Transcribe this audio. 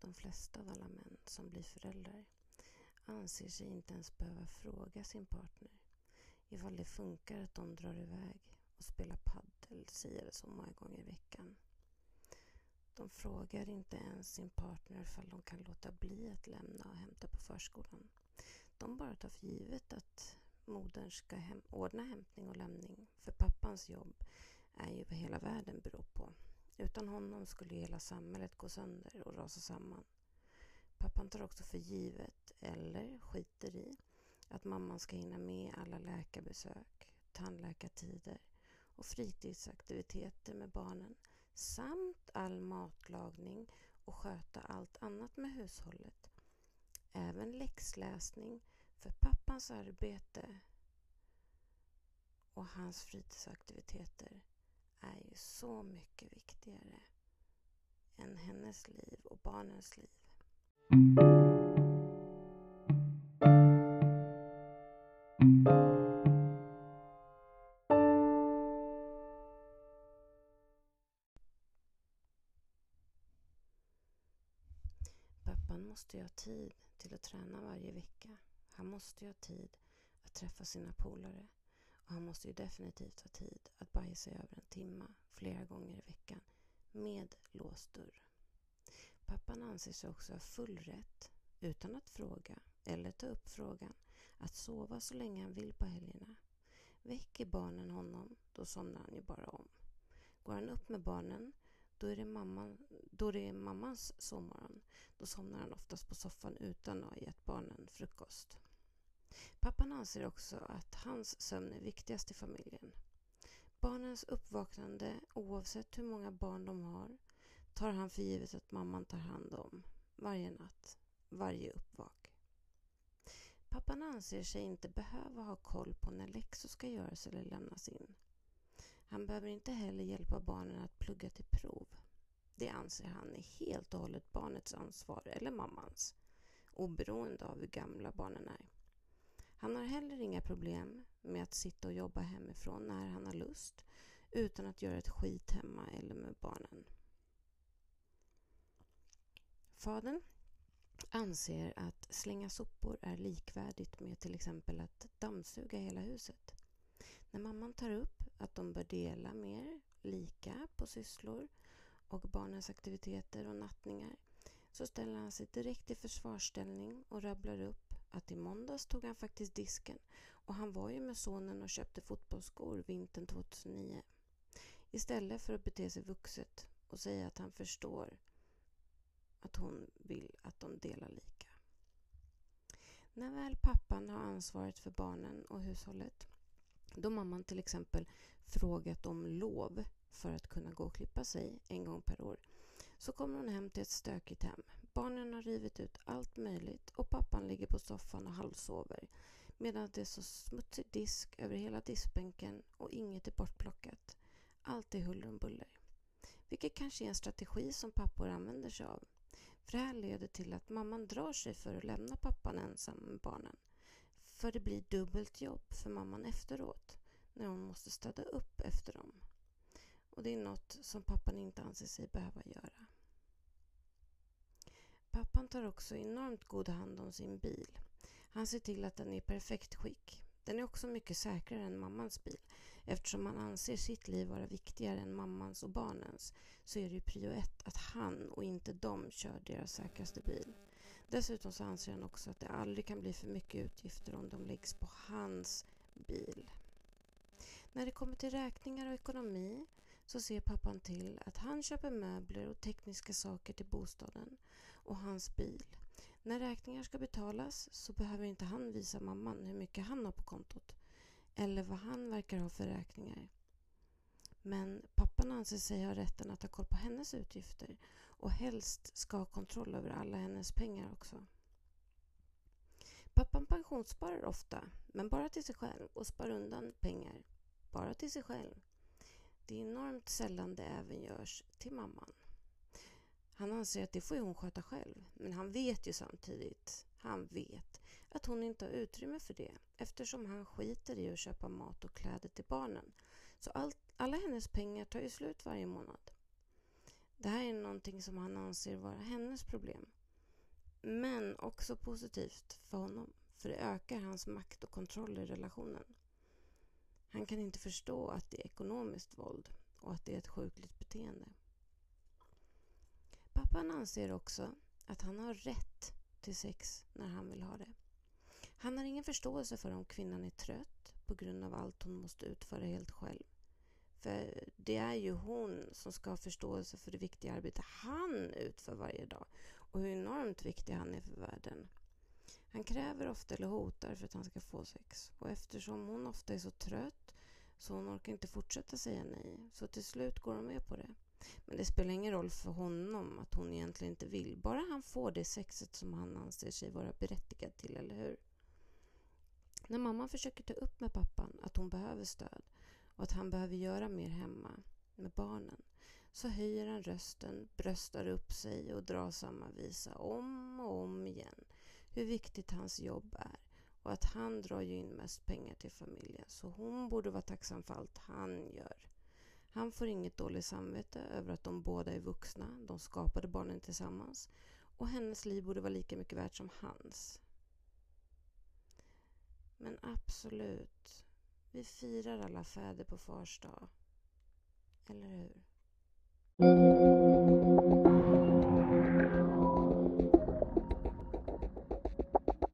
de flesta av alla män som blir föräldrar anser sig inte ens behöva fråga sin partner ifall det funkar att de drar iväg och spelar paddel si eller så många gånger i veckan. De frågar inte ens sin partner ifall de kan låta bli att lämna och hämta på förskolan. De bara tar för givet att modern ska hem ordna hämtning och lämning för pappans jobb är ju vad hela världen beror på. Utan honom skulle hela samhället gå sönder och rasa samman. Pappan tar också för givet, eller skiter i, att mamman ska hinna med alla läkarbesök, tandläkartider och fritidsaktiviteter med barnen samt all matlagning och sköta allt annat med hushållet. Även läxläsning för pappans arbete och hans fritidsaktiviteter är ju så mycket viktigare än hennes liv och barnens liv. Pappan måste ju ha tid till att träna varje vecka. Han måste ju ha tid att träffa sina polare. Och han måste ju definitivt ha tid att bajsa i över en timme flera gånger i veckan med låst dörr. Pappan anser sig också ha full rätt, utan att fråga eller ta upp frågan, att sova så länge han vill på helgerna. Väcker barnen honom, då somnar han ju bara om. Går han upp med barnen, då är det, mamman, då det är mammans sovmorgon. Då somnar han oftast på soffan utan att ha gett barnen frukost. Pappan anser också att hans sömn är viktigast i familjen. Barnens uppvaknande, oavsett hur många barn de har, tar han för givet att mamman tar hand om varje natt, varje uppvak. Pappan anser sig inte behöva ha koll på när läxor ska göras eller lämnas in. Han behöver inte heller hjälpa barnen att plugga till prov. Det anser han är helt och hållet barnets ansvar eller mammans, oberoende av hur gamla barnen är. Han har heller inga problem med att sitta och jobba hemifrån när han har lust utan att göra ett skit hemma eller med barnen. Fadern anser att slänga sopor är likvärdigt med till exempel att dammsuga hela huset. När mamman tar upp att de bör dela mer lika på sysslor och barnens aktiviteter och nattningar så ställer han sig direkt i försvarsställning och rabblar upp att i måndags tog han faktiskt disken och han var ju med sonen och köpte fotbollsskor vintern 2009. Istället för att bete sig vuxet och säga att han förstår att hon vill att de delar lika. När väl pappan har ansvaret för barnen och hushållet då mamman till exempel frågat om lov för att kunna gå och klippa sig en gång per år så kommer hon hem till ett stökigt hem. Barnen har rivit ut allt möjligt och pappan ligger på soffan och halvsover medan det är så smutsig disk över hela diskbänken och inget är bortplockat. Allt är huller om buller. Vilket kanske är en strategi som pappor använder sig av. För det här leder till att mamman drar sig för att lämna pappan ensam med barnen. För det blir dubbelt jobb för mamman efteråt när hon måste städa upp efter dem. Och det är något som pappan inte anser sig behöva göra. Pappan tar också enormt god hand om sin bil. Han ser till att den är i perfekt skick. Den är också mycket säkrare än mammans bil. Eftersom han anser sitt liv vara viktigare än mammans och barnens så är det ju prio ett att han och inte de kör deras säkraste bil. Dessutom så anser han också att det aldrig kan bli för mycket utgifter om de läggs på hans bil. När det kommer till räkningar och ekonomi så ser pappan till att han köper möbler och tekniska saker till bostaden och hans bil. När räkningar ska betalas så behöver inte han visa mamman hur mycket han har på kontot eller vad han verkar ha för räkningar. Men pappan anser sig ha rätten att ha koll på hennes utgifter och helst ska ha kontroll över alla hennes pengar också. Pappan pensionssparar ofta, men bara till sig själv och spar undan pengar bara till sig själv. Det är enormt sällan det även görs till mamman. Han anser att det får hon sköta själv, men han vet ju samtidigt, han vet att hon inte har utrymme för det eftersom han skiter i att köpa mat och kläder till barnen. Så allt, alla hennes pengar tar ju slut varje månad. Det här är någonting som han anser vara hennes problem Men också positivt för honom, för det ökar hans makt och kontroll i relationen. Han kan inte förstå att det är ekonomiskt våld och att det är ett sjukligt beteende. Pappan anser också att han har rätt till sex när han vill ha det. Han har ingen förståelse för om kvinnan är trött på grund av allt hon måste utföra helt själv. För det är ju hon som ska ha förståelse för det viktiga arbete han utför varje dag och hur enormt viktig han är för världen. Han kräver ofta eller hotar för att han ska få sex och eftersom hon ofta är så trött så hon orkar inte fortsätta säga nej så till slut går hon med på det. Men det spelar ingen roll för honom att hon egentligen inte vill, bara han får det sexet som han anser sig vara berättigad till, eller hur? När mamman försöker ta upp med pappan att hon behöver stöd och att han behöver göra mer hemma med barnen så höjer han rösten, bröstar upp sig och drar samma visa om och om igen. Hur viktigt hans jobb är och att han drar ju in mest pengar till familjen så hon borde vara tacksam för allt han gör. Han får inget dåligt samvete över att de båda är vuxna, de skapade barnen tillsammans och hennes liv borde vara lika mycket värt som hans. Men absolut, vi firar alla fäder på fars dag. Eller hur?